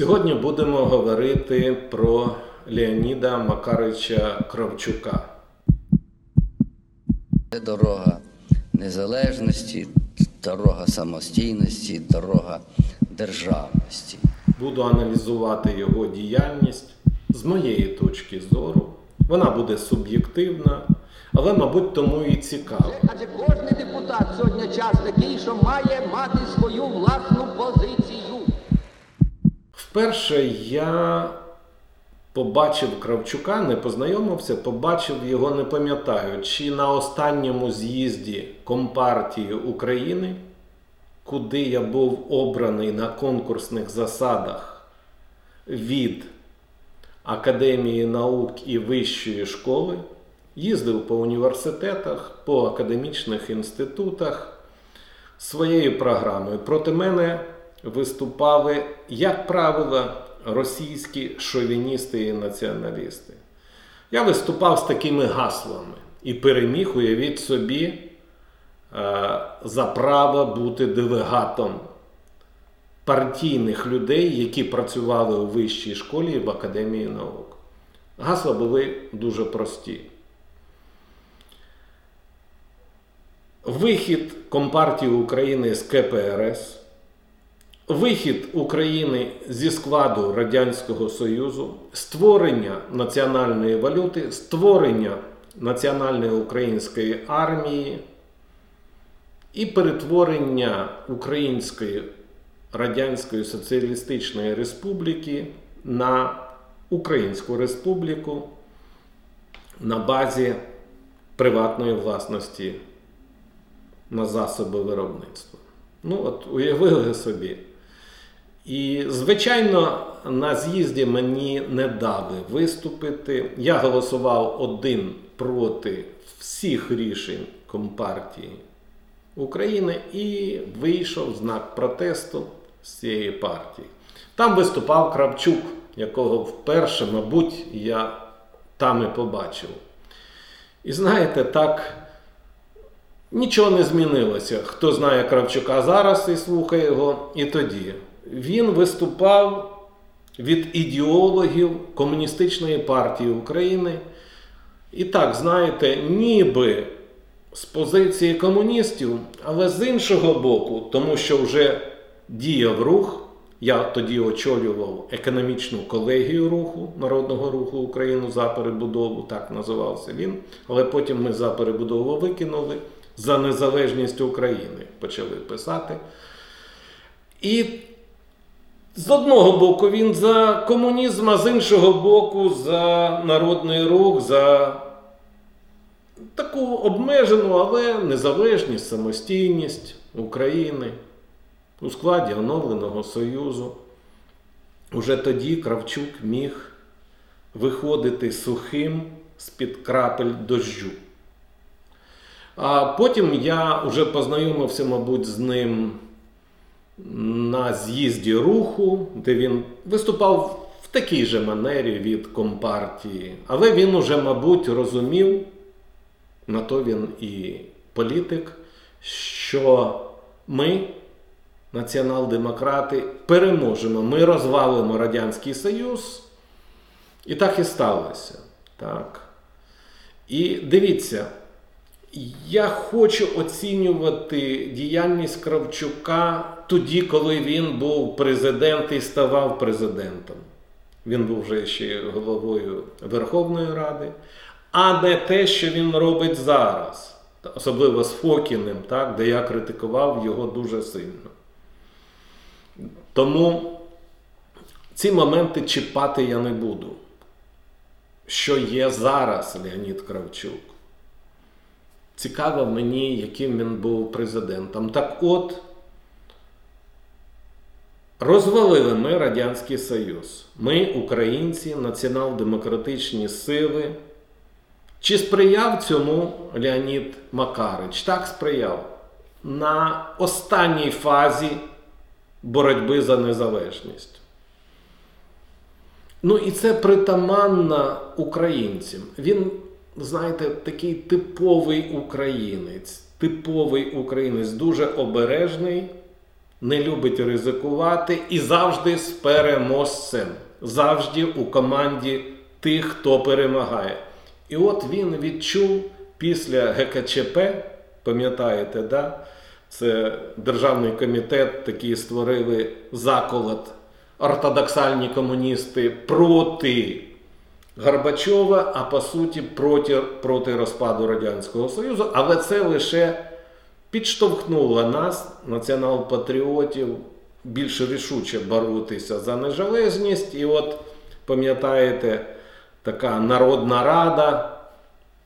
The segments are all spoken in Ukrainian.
Сьогодні будемо говорити про Леоніда Макарича Кравчука. Це дорога незалежності, дорога самостійності, дорога державності. Буду аналізувати його діяльність з моєї точки зору. Вона буде суб'єктивна, але, мабуть, тому і цікава. Адже кожен депутат сьогодні час такий, що має мати свою власну позицію. Вперше я побачив Кравчука, не познайомився, побачив його, не пам'ятаю, чи на останньому з'їзді Компартії України, куди я був обраний на конкурсних засадах від Академії наук і Вищої школи, їздив по університетах, по академічних інститутах своєю програмою. Проти мене виступали, як правило, російські шовіністи і націоналісти. Я виступав з такими гаслами і переміг, уявіть собі, е, за право бути делегатом партійних людей, які працювали у вищій школі і в Академії наук. Гасла були дуже прості. Вихід Компартії України з КПРС, вихід України зі складу Радянського Союзу, створення національної валюти, створення Національної української армії і перетворення Української Радянської Соціалістичної Республіки на Українську Республіку на базі приватної власності на засоби виробництва. Ну, от уявили собі. І, звичайно, на з'їзді мені не дали виступити. Я голосував один проти всіх рішень Компартії України і вийшов знак протесту з цієї партії. Там виступав Кравчук, якого вперше, мабуть, я там і побачив. І знаєте, так. Нічого не змінилося. Хто знає Кравчука зараз і слухає його, і тоді. Він виступав від ідеологів Комуністичної партії України. І так, знаєте, ніби з позиції комуністів, але з іншого боку, тому що вже діяв рух. Я тоді очолював економічну колегію руху Народного руху Україну за перебудову, так називався він. Але потім ми за перебудову викинули за незалежність України почали писати. І з одного боку він за комунізм, а з іншого боку, за народний рух, за таку обмежену, але незалежність, самостійність України у складі оновленого Союзу. Уже тоді Кравчук міг виходити сухим з-під крапель дощу. А потім я вже познайомився, мабуть, з ним на з'їзді руху, де він виступав в такій же манері від Компартії. Але він уже, мабуть, розумів, на то він і політик, що ми, націонал-демократи, переможемо. Ми розвалимо Радянський Союз. І так і сталося. Так. І дивіться. Я хочу оцінювати діяльність Кравчука тоді, коли він був президент і ставав президентом. Він був вже ще головою Верховної Ради, а не те, що він робить зараз, особливо з Фокіним, так, де я критикував його дуже сильно. Тому ці моменти чіпати я не буду. Що є зараз Леонід Кравчук? Цікаво мені, яким він був президентом. Так от, розвалили ми Радянський Союз. Ми, українці, націонал-демократичні сили. Чи сприяв цьому Леонід Макарич? Так сприяв. На останній фазі боротьби за незалежність. Ну і це притаманно українцям. Він знаєте, такий типовий українець, типовий українець, дуже обережний не любить ризикувати і завжди з переможцем. Завжди у команді тих, хто перемагає. І от він відчув після ГКЧП, пам'ятаєте, да? це Державний комітет, такий створили заколот, ортодоксальні комуністи проти Горбачова, а по суті проти, проти розпаду Радянського Союзу. Але це лише підштовхнуло нас, націонал-патріотів, більш рішуче боротися за незалежність. І от пам'ятаєте, така народна рада,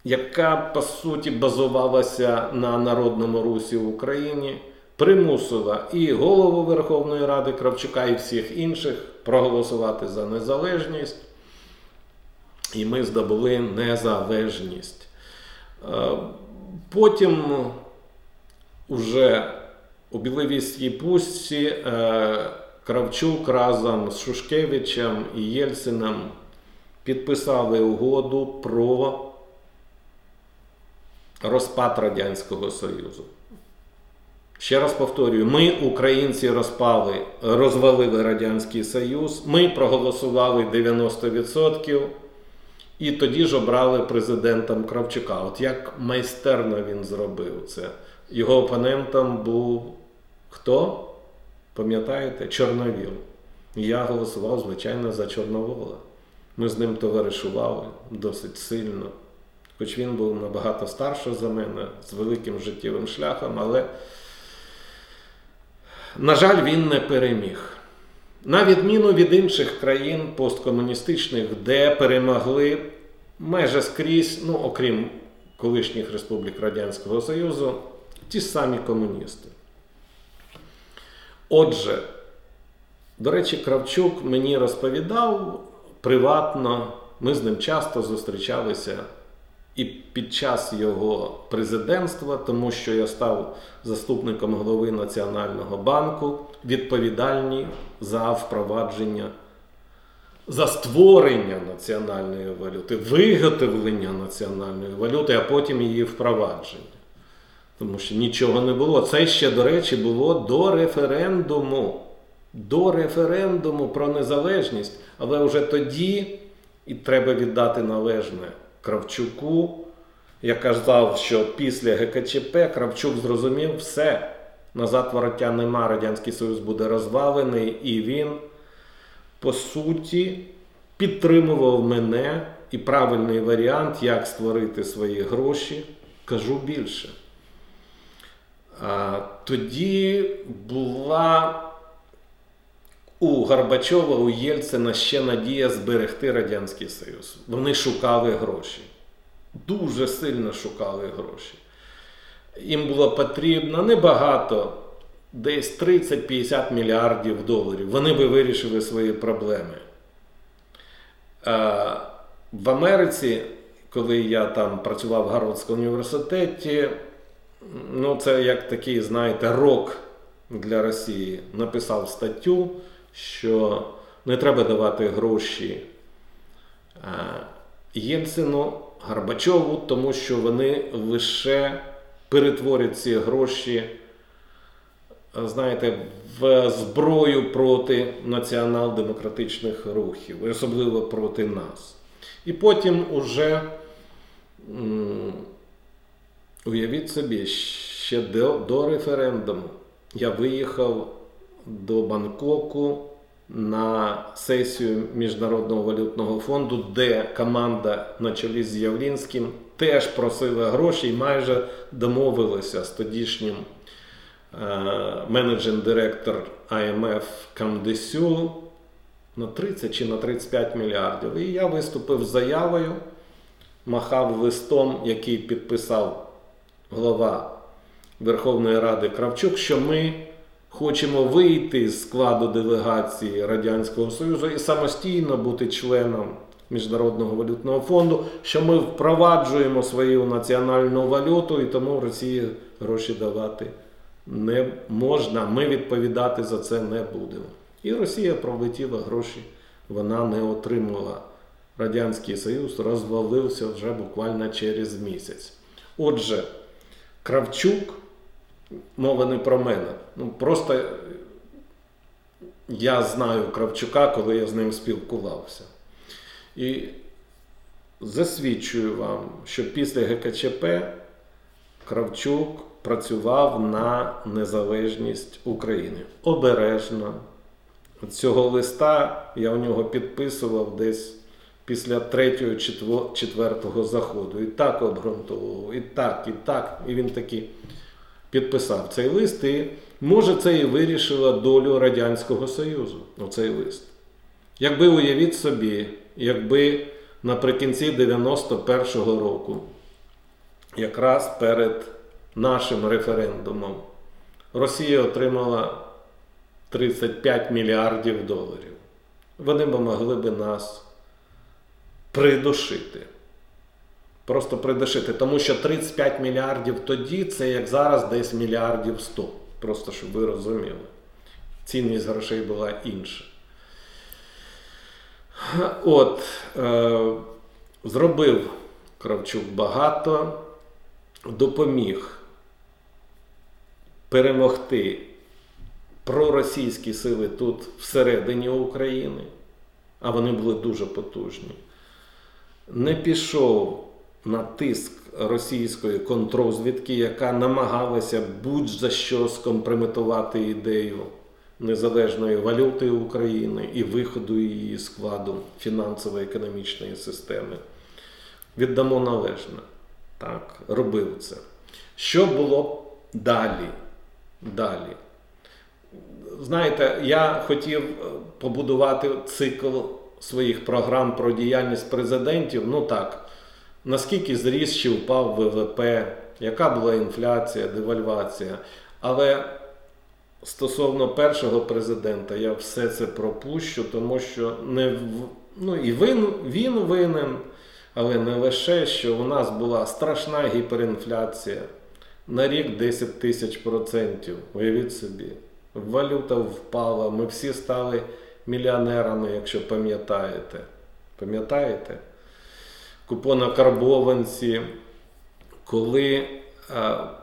яка по суті базувалася на народному русі в Україні, примусила і голову Верховної Ради Кравчука, і всіх інших проголосувати за незалежність. І ми здобули незалежність. Е, Потім уже у Біловіській пустці е, Кравчук разом з Шушкевичем і Єльцином підписали угоду про розпад Радянського Союзу. Ще раз повторюю, ми, українці, розпали, розвалили Радянський Союз, ми проголосували 90%. І тоді ж обрали президентом Кравчука. От як майстерно він зробив це. Його опонентом був хто? Пам'ятаєте? Чорновіл. Я голосував, звичайно, за Чорновола. Ми з ним товаришували досить сильно. Хоч він був набагато старший за мене, з великим життєвим шляхом, але, на жаль, він не переміг. На відміну від інших країн посткомуністичних, де перемогли майже скрізь, ну окрім колишніх республік Радянського Союзу, ті самі комуністи. Отже, до речі, Кравчук мені розповідав приватно, ми з ним часто зустрічалися і під час його президентства, тому що я став заступником голови Національного банку, відповідальний за впровадження, за створення національної валюти, виготовлення національної валюти, а потім її впровадження. Тому що нічого не було. Це ще, до речі, було до референдуму. До референдуму про незалежність. Але вже тоді, і треба віддати належне Кравчуку. Я казав, що після ГКЧП Кравчук зрозумів все. Назад вороття нема, Радянський Союз буде розвалений, і він, по суті, підтримував мене і правильний варіант, як створити свої гроші. Кажу більше. Тоді була у Горбачова, у Єльцина ще надія зберегти Радянський Союз. Вони шукали гроші. Дуже сильно шукали гроші. Їм було потрібно небагато, десь 30-50 мільярдів доларів. Вони би вирішили свої проблеми. В Америці, коли я там працював в Гарвардському університеті, ну це як такий, знаєте, рок для Росії. Написав статтю, що не треба давати гроші а, Єльцину, Горбачову, тому що вони лише перетворять ці гроші, знаєте, в зброю проти націонал-демократичних рухів, особливо проти нас. І потім уже. Уявіть собі, ще до, до референдуму я виїхав до Бангкоку на сесію Міжнародного валютного фонду, де команда на чолі з Явлінським теж просила гроші і майже домовилася з тодішнім е, менеджер-директор IMF Камдесю на 30 чи на 35 мільярдів. І я виступив з заявою, махав листом, який підписав голова Верховної Ради Кравчук, що ми хочемо вийти з складу делегації Радянського Союзу і самостійно бути членом Міжнародного валютного фонду, що ми впроваджуємо свою національну валюту і тому Росії гроші давати не можна. Ми відповідати за це не будемо. І Росія пролетіла гроші, вона не отримала. Радянський Союз розвалився вже буквально через місяць. Отже, Кравчук, мова не про мене. Ну, просто я знаю Кравчука, коли я з ним спілкувався. І засвідчую вам, що після ГКЧП Кравчук працював на незалежність України. Обережно. Цього листа я у нього підписував десь після третього, четвертого заходу. І так обґрунтовував, і так, і так. І він таки підписав цей лист. І може це і вирішило долю Радянського Союзу, оцей лист. Якби уявіть собі, якби наприкінці 91-го року, якраз перед нашим референдумом, Росія отримала 35 мільярдів доларів. Вони б могли б нас придушити. Просто придушити. Тому що 35 мільярдів тоді це як зараз десь мільярдів 100. Просто щоб ви розуміли. Цінність грошей була інша. От, е, зробив Кравчук багато, допоміг перемогти проросійські сили тут всередині України, а вони були дуже потужні. Не пішов на тиск російської контрозвідки, яка намагалася будь-за що скомпрометувати ідею незалежної валюти України і виходу її складу фінансово-економічної системи. Віддамо належне. Так, робив це. Що було далі? Далі. Знаєте, я хотів е, побудувати цикл своїх програм про діяльність президентів. Ну так, наскільки зріс чи впав ВВП, яка була інфляція, девальвація. Але стосовно першого президента я все це пропущу, тому що не ну, і він, він винен, але не лише, що у нас була страшна гіперінфляція. На рік 10 тисяч процентів. Уявіть собі. Валюта впала, ми всі стали мільйонерами, якщо пам'ятаєте. Пам'ятаєте? Купонокарбованці, коли е,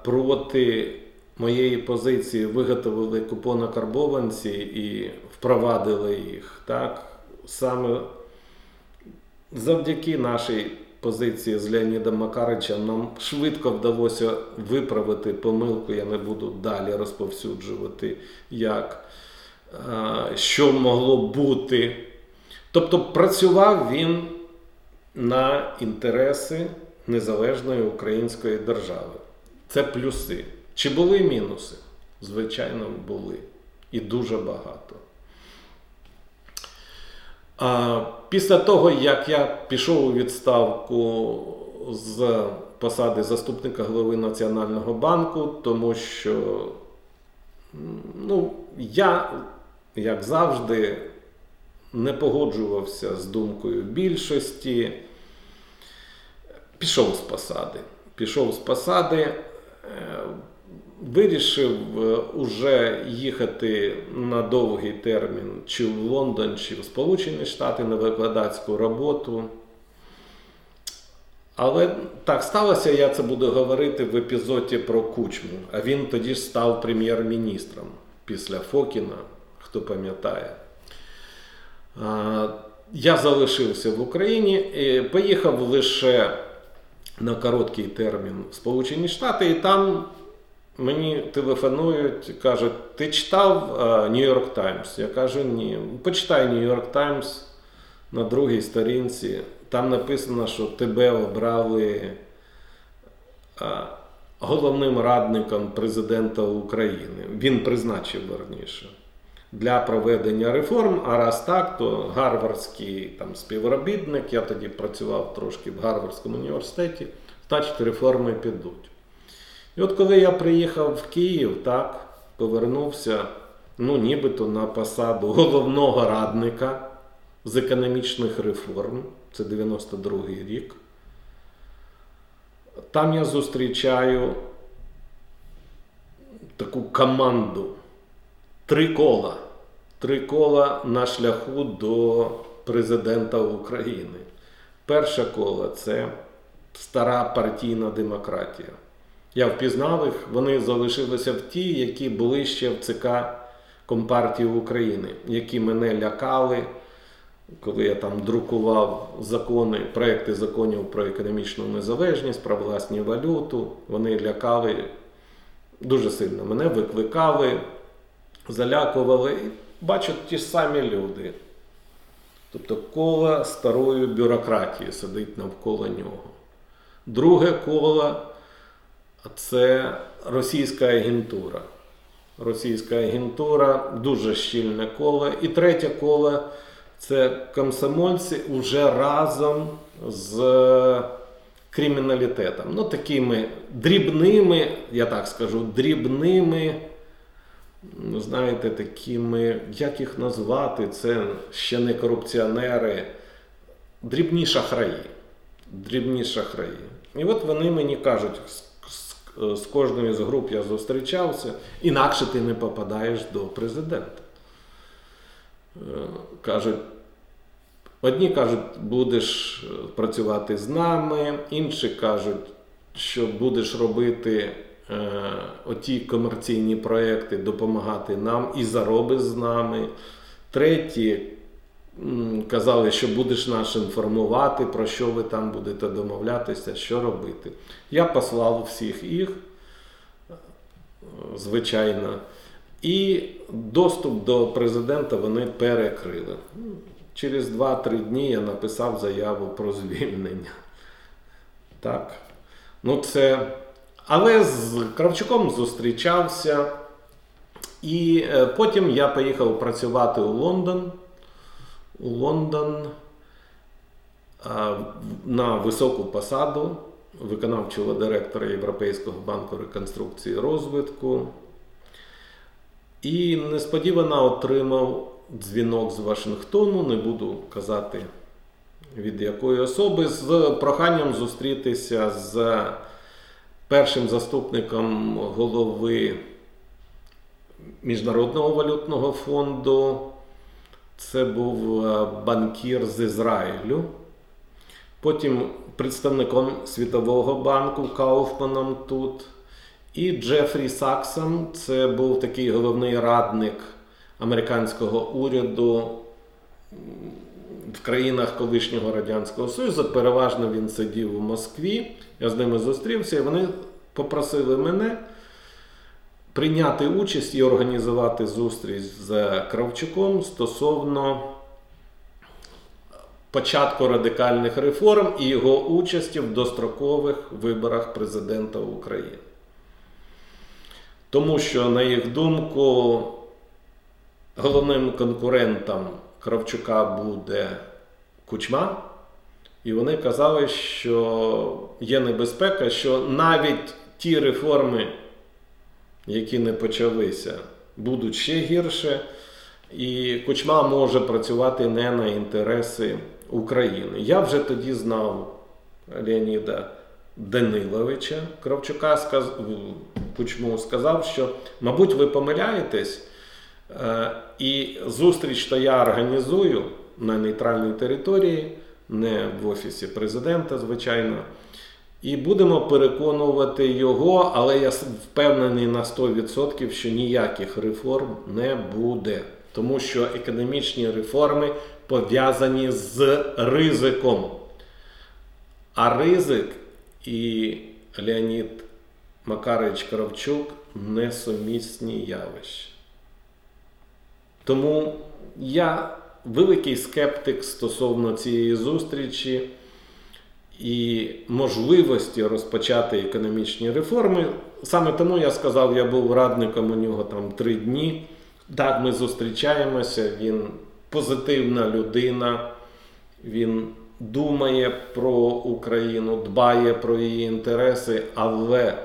проти моєї позиції виготовили купонокарбованці і впровадили їх, так? Саме завдяки нашій позиції з Леонідом Макаричем нам швидко вдалося виправити помилку. Я не буду далі розповсюджувати, як, е, що могло бути. Тобто працював він на інтереси незалежної української держави. Це плюси. Чи були мінуси? Звичайно, були. І дуже багато. А після того, як я пішов у відставку з посади заступника голови Національного банку, тому що ну, я, як завжди, не погоджувався з думкою більшості, пішов з посади. Пішов з посади, е, вирішив е, уже їхати на довгий термін чи в Лондон, чи в Сполучені Штати на викладацьку роботу. Але так сталося, я це буду говорити в епізоді про Кучму. А він тоді ж став прем'єр-міністром після Фокіна, хто пам'ятає. Я залишився в Україні і поїхав лише на короткий термін в Сполучені Штати, і там мені телефонують, кажуть, ти читав Нью-Йорк Таймс? Я кажу, ні. Почитай Нью-Йорк Таймс на другій сторінці. Там написано, що тебе обрали головним радником президента України. Він призначив верніше. Для проведення реформ, а раз так, то гарвардський там, співробітник, я тоді працював трошки в Гарвардському університеті, значить реформи підуть. І от коли я приїхав в Київ, так, повернувся, ну, нібито на посаду головного радника з економічних реформ, це 92-й рік. Там я зустрічаю таку команду. Три кола. Три кола на шляху до президента України. Перше коло це стара партійна демократія. Я впізнав їх, вони залишилися в ті, які були ще в ЦК Компартії України, які мене лякали, коли я там друкував закони, проекти законів про економічну незалежність, про власну валюту. Вони лякали дуже сильно. Мене викликали, залякували. І бачу ті самі люди. Тобто коло старої бюрократії сидить навколо нього. Друге коло це російська агентура. Російська агентура дуже щільне коло. І третє коло це комсомольці уже разом з криміналітетом. Ну, такими дрібними, я так скажу, дрібними, ну, знаєте, такими, як їх назвати, це ще не корупціонери, дрібні шахраї. Дрібні шахраї. І от вони мені кажуть, з, кожною з груп я зустрічався, інакше ти не попадаєш до президента. Е, Кажуть, одні кажуть, будеш е, працювати з нами, інші кажуть, що будеш робити оті комерційні проекти, допомагати нам і заробиш з нами. Треті казали, що будеш нас інформувати, про що ви там будете домовлятися, що робити. Я послав всіх їх, е, звичайно. І доступ до президента вони перекрили. Через 2-3 дні я написав заяву про звільнення. Так. Ну, це... Але з Кравчуком зустрічався. І е, потім я поїхав працювати у Лондон. У Лондон на високу посаду виконавчого директора Європейського банку реконструкції і розвитку. І несподівано отримав дзвінок з Вашингтону, не буду казати від якої особи, з проханням зустрітися з першим заступником голови Міжнародного валютного фонду. Це був е, банкір з Ізраїлю. Потім представником Світового банку Кауфманом тут. І Джефрі Саксон, це був такий головний радник американського уряду в країнах колишнього Радянського Союзу. Переважно він сидів у Москві. Я з ними зустрівся, і вони попросили мене прийняти участь і організувати зустріч з Кравчуком стосовно початку радикальних реформ і його участі в дострокових виборах президента України. Тому що, на їх думку, головним конкурентом Кравчука буде Кучма. І вони казали, що є небезпека, що навіть ті реформи, які не почалися, будуть ще гірше, і Кучма може працювати не на інтереси України. Я вже тоді знав Леоніда Даниловича Кравчука, сказ... Кучму сказав, що, мабуть, ви помиляєтесь, і зустріч то я організую на нейтральній території, не в офісі президента, звичайно. І будемо переконувати його, але я впевнений на 100%, що ніяких реформ не буде. Тому що економічні реформи пов'язані з ризиком. А ризик і Леонід Макарович Кравчук несумісні явища. Тому я великий скептик стосовно цієї зустрічі і можливості розпочати економічні реформи. Саме тому я сказав, я був радником у нього там три дні. Так, ми зустрічаємося, він позитивна людина, він думає про Україну, дбає про її інтереси, але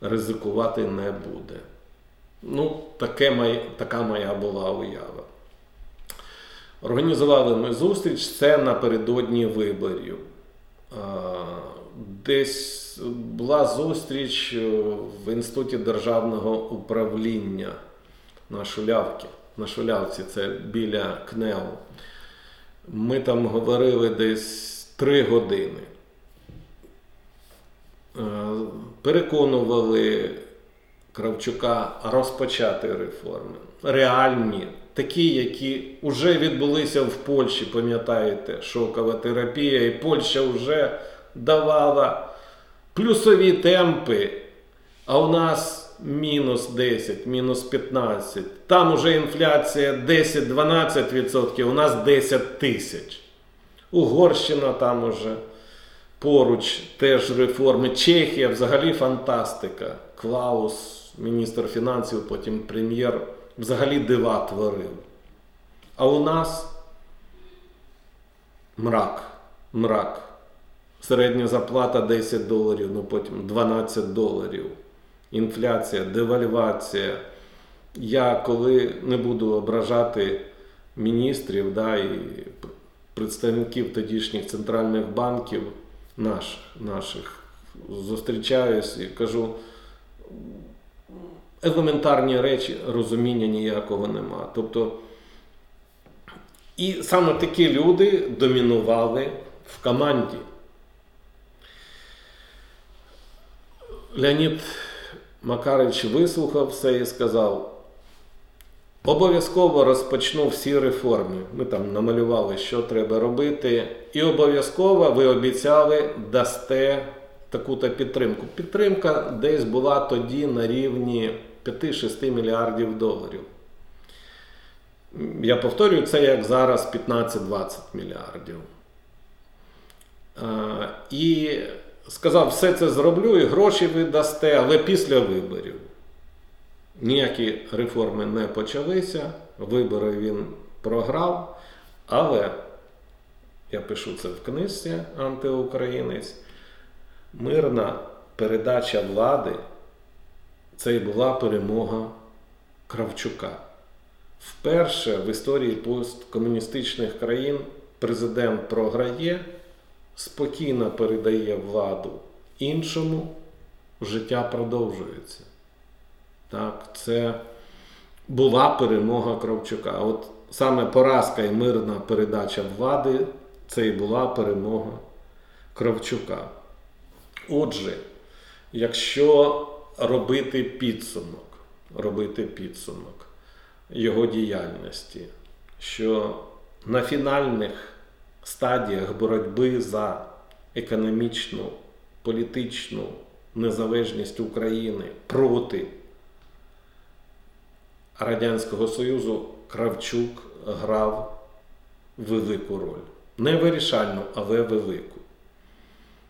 ризикувати не буде. Ну, таке моя, така моя була уява. Організували ми зустріч, це напередодні виборів. Десь була зустріч в Інституті державного управління на Шулявці. На Шулявці, це біля КНЕУ. Ми там говорили десь три години. Переконували Кравчука розпочати реформи. Реальні, такі, які вже відбулися в Польщі, пам'ятаєте, шокова терапія, і Польща вже давала плюсові темпи, а у нас мінус 10, мінус 15. Там уже інфляція 10-12%, у нас 10 тисяч. Угорщина там уже поруч теж реформи. Чехія взагалі фантастика. Клаус, міністр фінансів, потім прем'єр, взагалі дива творив. А у нас мрак, мрак. Середня зарплата 10 доларів, ну потім 12 доларів. Інфляція, девальвація. Я коли не буду ображати міністрів да, і представників тодішніх центральних банків наших, наших зустрічаюсь і кажу, елементарні речі розуміння ніякого нема. Тобто, і саме такі люди домінували в команді. Леонід Макарич вислухав все і сказав: обов'язково розпочну всі реформи. Ми там намалювали, що треба робити. І обов'язково ви обіцяли дасте таку-то підтримку. Підтримка десь була тоді на рівні 5-6 мільярдів доларів. Я повторюю, це як зараз 15-20 мільярдів. І сказав, все це зроблю і гроші ви дасте, але після виборів. Ніякі реформи не почалися, вибори він програв, але я пишу це в книжці антиукраїнець. Мирна передача влади це і була перемога Кравчука. Вперше в історії посткомуністичних країн президент програє, спокійно передає владу іншому, життя продовжується. Так, це була перемога Кравчука. От саме поразка і мирна передача влади це і була перемога Кравчука. Отже, якщо робити підсумок, робити підсумок його діяльності, що на фінальних стадіях боротьби за економічну, політичну незалежність України проти Радянського Союзу Кравчук грав велику роль. Не вирішальну, але велику.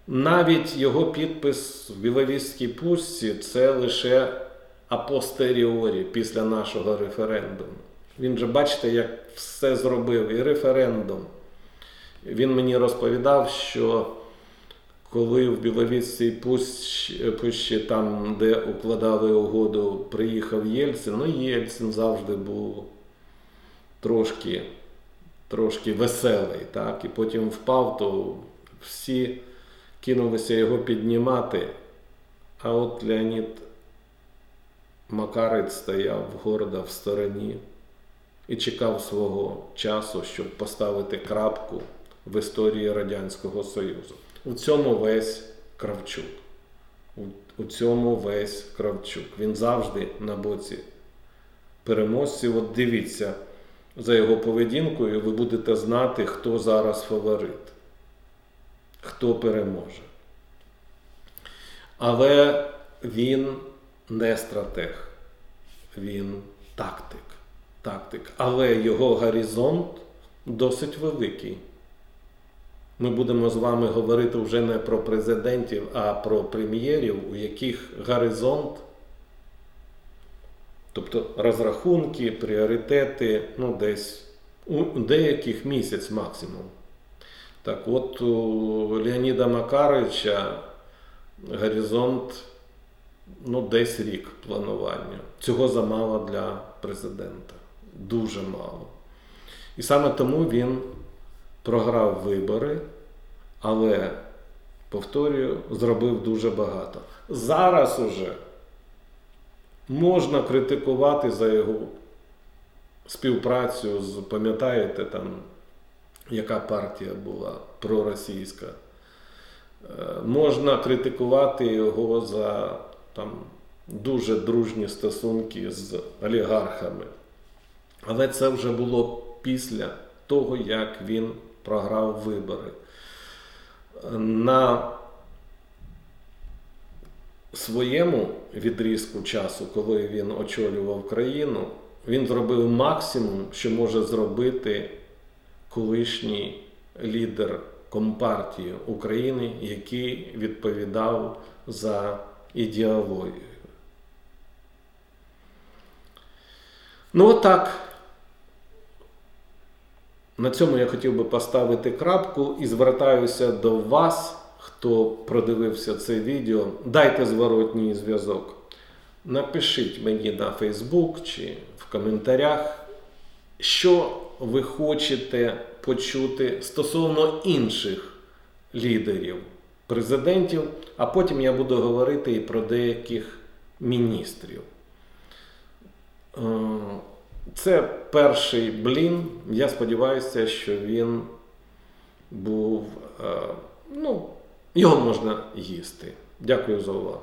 Навіть його підпис в Біловістській пустці це лише апостеріорі після нашого референдуму. Він же, бачите, як все зробив і референдум. Він мені розповідав, що коли в Біловістській пущі, там, де укладали угоду, приїхав Єльцин, ну Єльцин завжди був трошки, трошки веселий. Так? І потім впав, то всі кинулися його піднімати. А от Леонід Макарець стояв гордо в стороні і чекав свого часу, щоб поставити крапку в історії Радянського Союзу. У цьому весь Кравчук. У цьому весь Кравчук. Він завжди на боці переможців. От дивіться за його поведінкою, ви будете знати, хто зараз фаворит, хто переможе. Але він не стратег, він тактик. тактик. Але його горизонт досить великий. Ми будемо з вами говорити вже не про президентів, а про прем'єрів, у яких горизонт, тобто розрахунки, пріоритети, ну, десь у деяких місяць максимум. Так от у Леоніда Макаровича горизонт ну, десь рік планування. Цього замало для президента. Дуже мало. І саме тому він програв вибори, але, повторюю, зробив дуже багато. Зараз уже можна критикувати за його співпрацю з, пам'ятаєте, там, яка партія була проросійська. Можна критикувати його за там, дуже дружні стосунки з олігархами. Але це вже було після того, як він програв вибори. На своєму відрізку часу, коли він очолював країну, він зробив максимум, що може зробити колишній лідер Компартії України, який відповідав за ідеологію. Ну, отак. На цьому я хотів би поставити крапку і звертаюся до вас, хто продивився це відео. Дайте зворотній зв'язок. Напишіть мені на Facebook чи в коментарях, що ви хочете почути стосовно інших лідерів, президентів, а потім я буду говорити і про деяких міністрів. Е, Це перший блін. Я сподіваюся, що він був. е, Ну, його можна їсти. Дякую за увагу.